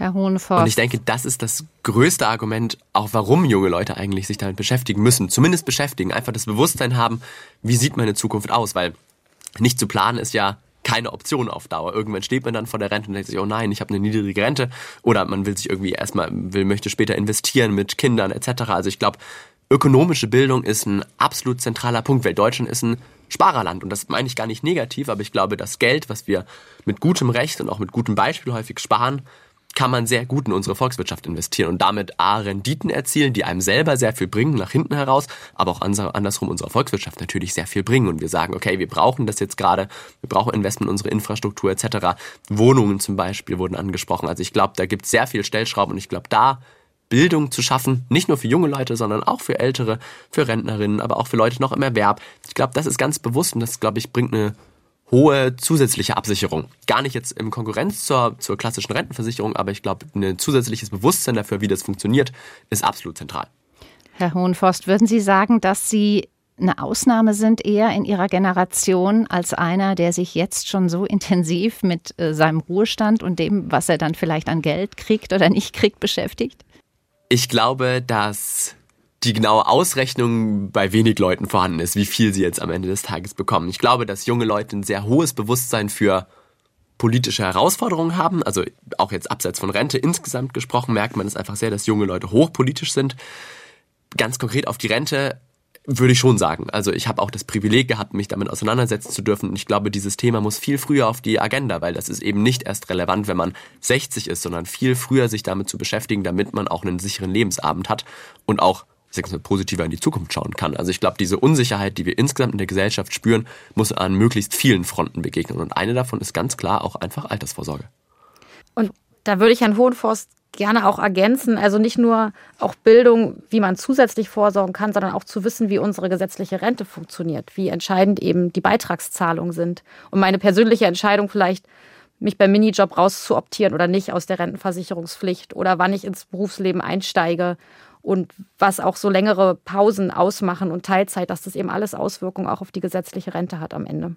Herr Hohenforst. Und ich denke, das ist das größte Argument, auch warum junge Leute eigentlich sich damit beschäftigen müssen. Zumindest beschäftigen, einfach das Bewusstsein haben, wie sieht meine Zukunft aus, weil nicht zu planen ist ja keine Option auf Dauer. Irgendwann steht man dann vor der Rente und denkt sich, oh nein, ich habe eine niedrige Rente. Oder man will sich irgendwie erstmal, will, möchte später investieren mit Kindern etc. Also ich glaube, ökonomische Bildung ist ein absolut zentraler Punkt, weil Deutschland ist ein Sparerland. Und das meine ich gar nicht negativ, aber ich glaube, das Geld, was wir mit gutem Recht und auch mit gutem Beispiel häufig sparen, kann man sehr gut in unsere Volkswirtschaft investieren und damit A, Renditen erzielen, die einem selber sehr viel bringen nach hinten heraus, aber auch andersrum unserer Volkswirtschaft natürlich sehr viel bringen. Und wir sagen, okay, wir brauchen das jetzt gerade, wir brauchen Investment in unsere Infrastruktur etc. Wohnungen zum Beispiel wurden angesprochen. Also ich glaube, da gibt es sehr viel Stellschrauben und ich glaube, da Bildung zu schaffen, nicht nur für junge Leute, sondern auch für Ältere, für Rentnerinnen, aber auch für Leute noch im Erwerb. Ich glaube, das ist ganz bewusst und das, glaube ich, bringt eine hohe zusätzliche Absicherung. Gar nicht jetzt im Konkurrenz zur, zur klassischen Rentenversicherung, aber ich glaube, ein zusätzliches Bewusstsein dafür, wie das funktioniert, ist absolut zentral. Herr Hohenforst, würden Sie sagen, dass Sie eine Ausnahme sind eher in Ihrer Generation als einer, der sich jetzt schon so intensiv mit äh, seinem Ruhestand und dem, was er dann vielleicht an Geld kriegt oder nicht kriegt, beschäftigt? Ich glaube, dass die genaue Ausrechnung bei wenig Leuten vorhanden ist, wie viel sie jetzt am Ende des Tages bekommen. Ich glaube, dass junge Leute ein sehr hohes Bewusstsein für politische Herausforderungen haben. Also auch jetzt abseits von Rente insgesamt gesprochen, merkt man es einfach sehr, dass junge Leute hochpolitisch sind. Ganz konkret auf die Rente würde ich schon sagen. Also ich habe auch das Privileg gehabt, mich damit auseinandersetzen zu dürfen. Und ich glaube, dieses Thema muss viel früher auf die Agenda, weil das ist eben nicht erst relevant, wenn man 60 ist, sondern viel früher sich damit zu beschäftigen, damit man auch einen sicheren Lebensabend hat und auch positiver in die Zukunft schauen kann. Also ich glaube, diese Unsicherheit, die wir insgesamt in der Gesellschaft spüren, muss an möglichst vielen Fronten begegnen. Und eine davon ist ganz klar auch einfach Altersvorsorge. Und da würde ich Herrn Hohenforst gerne auch ergänzen. Also nicht nur auch Bildung, wie man zusätzlich vorsorgen kann, sondern auch zu wissen, wie unsere gesetzliche Rente funktioniert, wie entscheidend eben die Beitragszahlungen sind. Und meine persönliche Entscheidung vielleicht, mich beim Minijob rauszuoptieren oder nicht aus der Rentenversicherungspflicht oder wann ich ins Berufsleben einsteige und was auch so längere Pausen ausmachen und Teilzeit, dass das eben alles Auswirkungen auch auf die gesetzliche Rente hat am Ende.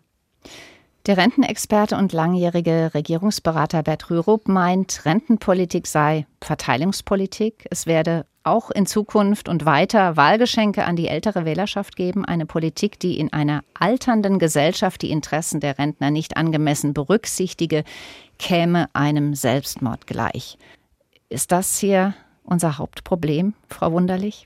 Der Rentenexperte und langjährige Regierungsberater Bert Rürup meint, Rentenpolitik sei Verteilungspolitik. Es werde auch in Zukunft und weiter Wahlgeschenke an die ältere Wählerschaft geben. Eine Politik, die in einer alternden Gesellschaft die Interessen der Rentner nicht angemessen berücksichtige, käme einem Selbstmord gleich. Ist das hier unser Hauptproblem, Frau Wunderlich?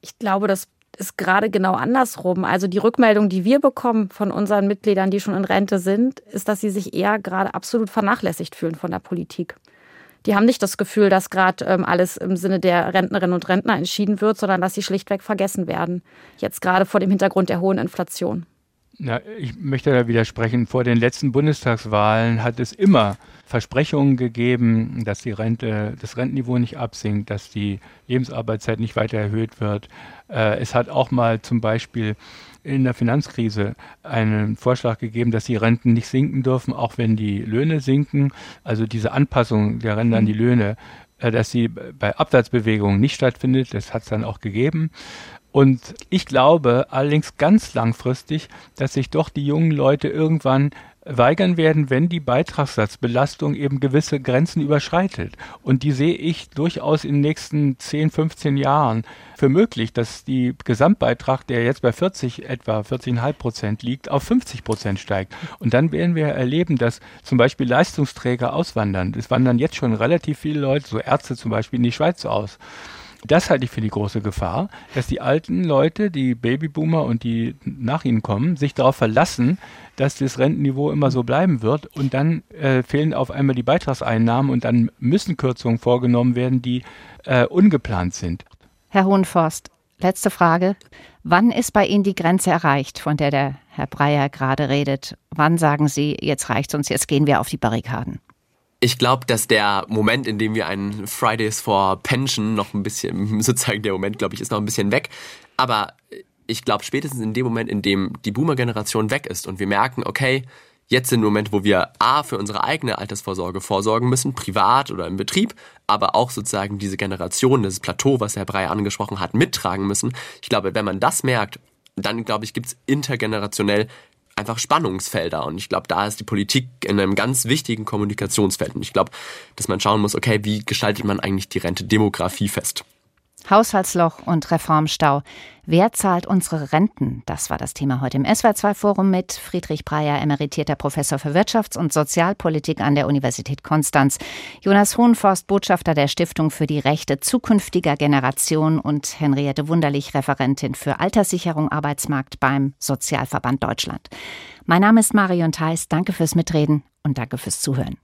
Ich glaube, das ist gerade genau andersrum. Also die Rückmeldung, die wir bekommen von unseren Mitgliedern, die schon in Rente sind, ist, dass sie sich eher gerade absolut vernachlässigt fühlen von der Politik. Die haben nicht das Gefühl, dass gerade ähm, alles im Sinne der Rentnerinnen und Rentner entschieden wird, sondern dass sie schlichtweg vergessen werden. Jetzt gerade vor dem Hintergrund der hohen Inflation. Ja, ich möchte da widersprechen. Vor den letzten Bundestagswahlen hat es immer Versprechungen gegeben, dass die Rente, das Rentenniveau nicht absinkt, dass die Lebensarbeitszeit nicht weiter erhöht wird. Äh, es hat auch mal zum Beispiel in der Finanzkrise einen Vorschlag gegeben, dass die Renten nicht sinken dürfen, auch wenn die Löhne sinken. Also diese Anpassung der Renten an die Löhne, äh, dass sie bei Abwärtsbewegungen nicht stattfindet, das hat es dann auch gegeben. Und ich glaube allerdings ganz langfristig, dass sich doch die jungen Leute irgendwann weigern werden, wenn die Beitragssatzbelastung eben gewisse Grenzen überschreitet. Und die sehe ich durchaus in den nächsten 10, 15 Jahren für möglich, dass die Gesamtbeitrag, der jetzt bei 40 etwa 40,5 Prozent liegt, auf 50 Prozent steigt. Und dann werden wir erleben, dass zum Beispiel Leistungsträger auswandern. Es wandern jetzt schon relativ viele Leute, so Ärzte zum Beispiel, in die Schweiz aus. Das halte ich für die große Gefahr, dass die alten Leute, die Babyboomer und die nach ihnen kommen, sich darauf verlassen, dass das Rentenniveau immer so bleiben wird und dann äh, fehlen auf einmal die Beitragseinnahmen und dann müssen Kürzungen vorgenommen werden, die äh, ungeplant sind. Herr Hohenforst, letzte Frage. Wann ist bei Ihnen die Grenze erreicht, von der der Herr Breyer gerade redet? Wann sagen Sie, jetzt reicht es uns, jetzt gehen wir auf die Barrikaden? Ich glaube, dass der Moment, in dem wir einen Fridays for Pension noch ein bisschen, sozusagen der Moment, glaube ich, ist noch ein bisschen weg. Aber ich glaube, spätestens in dem Moment, in dem die Boomer-Generation weg ist und wir merken, okay, jetzt sind Moment, wo wir A, für unsere eigene Altersvorsorge vorsorgen müssen, privat oder im Betrieb, aber auch sozusagen diese Generation, das Plateau, was Herr Breyer angesprochen hat, mittragen müssen. Ich glaube, wenn man das merkt, dann glaube ich, gibt es intergenerationell einfach Spannungsfelder. Und ich glaube, da ist die Politik in einem ganz wichtigen Kommunikationsfeld. Und ich glaube, dass man schauen muss, okay, wie gestaltet man eigentlich die Rente Demografie fest? Haushaltsloch und Reformstau. Wer zahlt unsere Renten? Das war das Thema heute im SWR2-Forum mit Friedrich Breyer, emeritierter Professor für Wirtschafts- und Sozialpolitik an der Universität Konstanz, Jonas Hohenforst, Botschafter der Stiftung für die Rechte zukünftiger Generationen und Henriette Wunderlich, Referentin für Alterssicherung Arbeitsmarkt beim Sozialverband Deutschland. Mein Name ist Marion Theis. Danke fürs Mitreden und danke fürs Zuhören.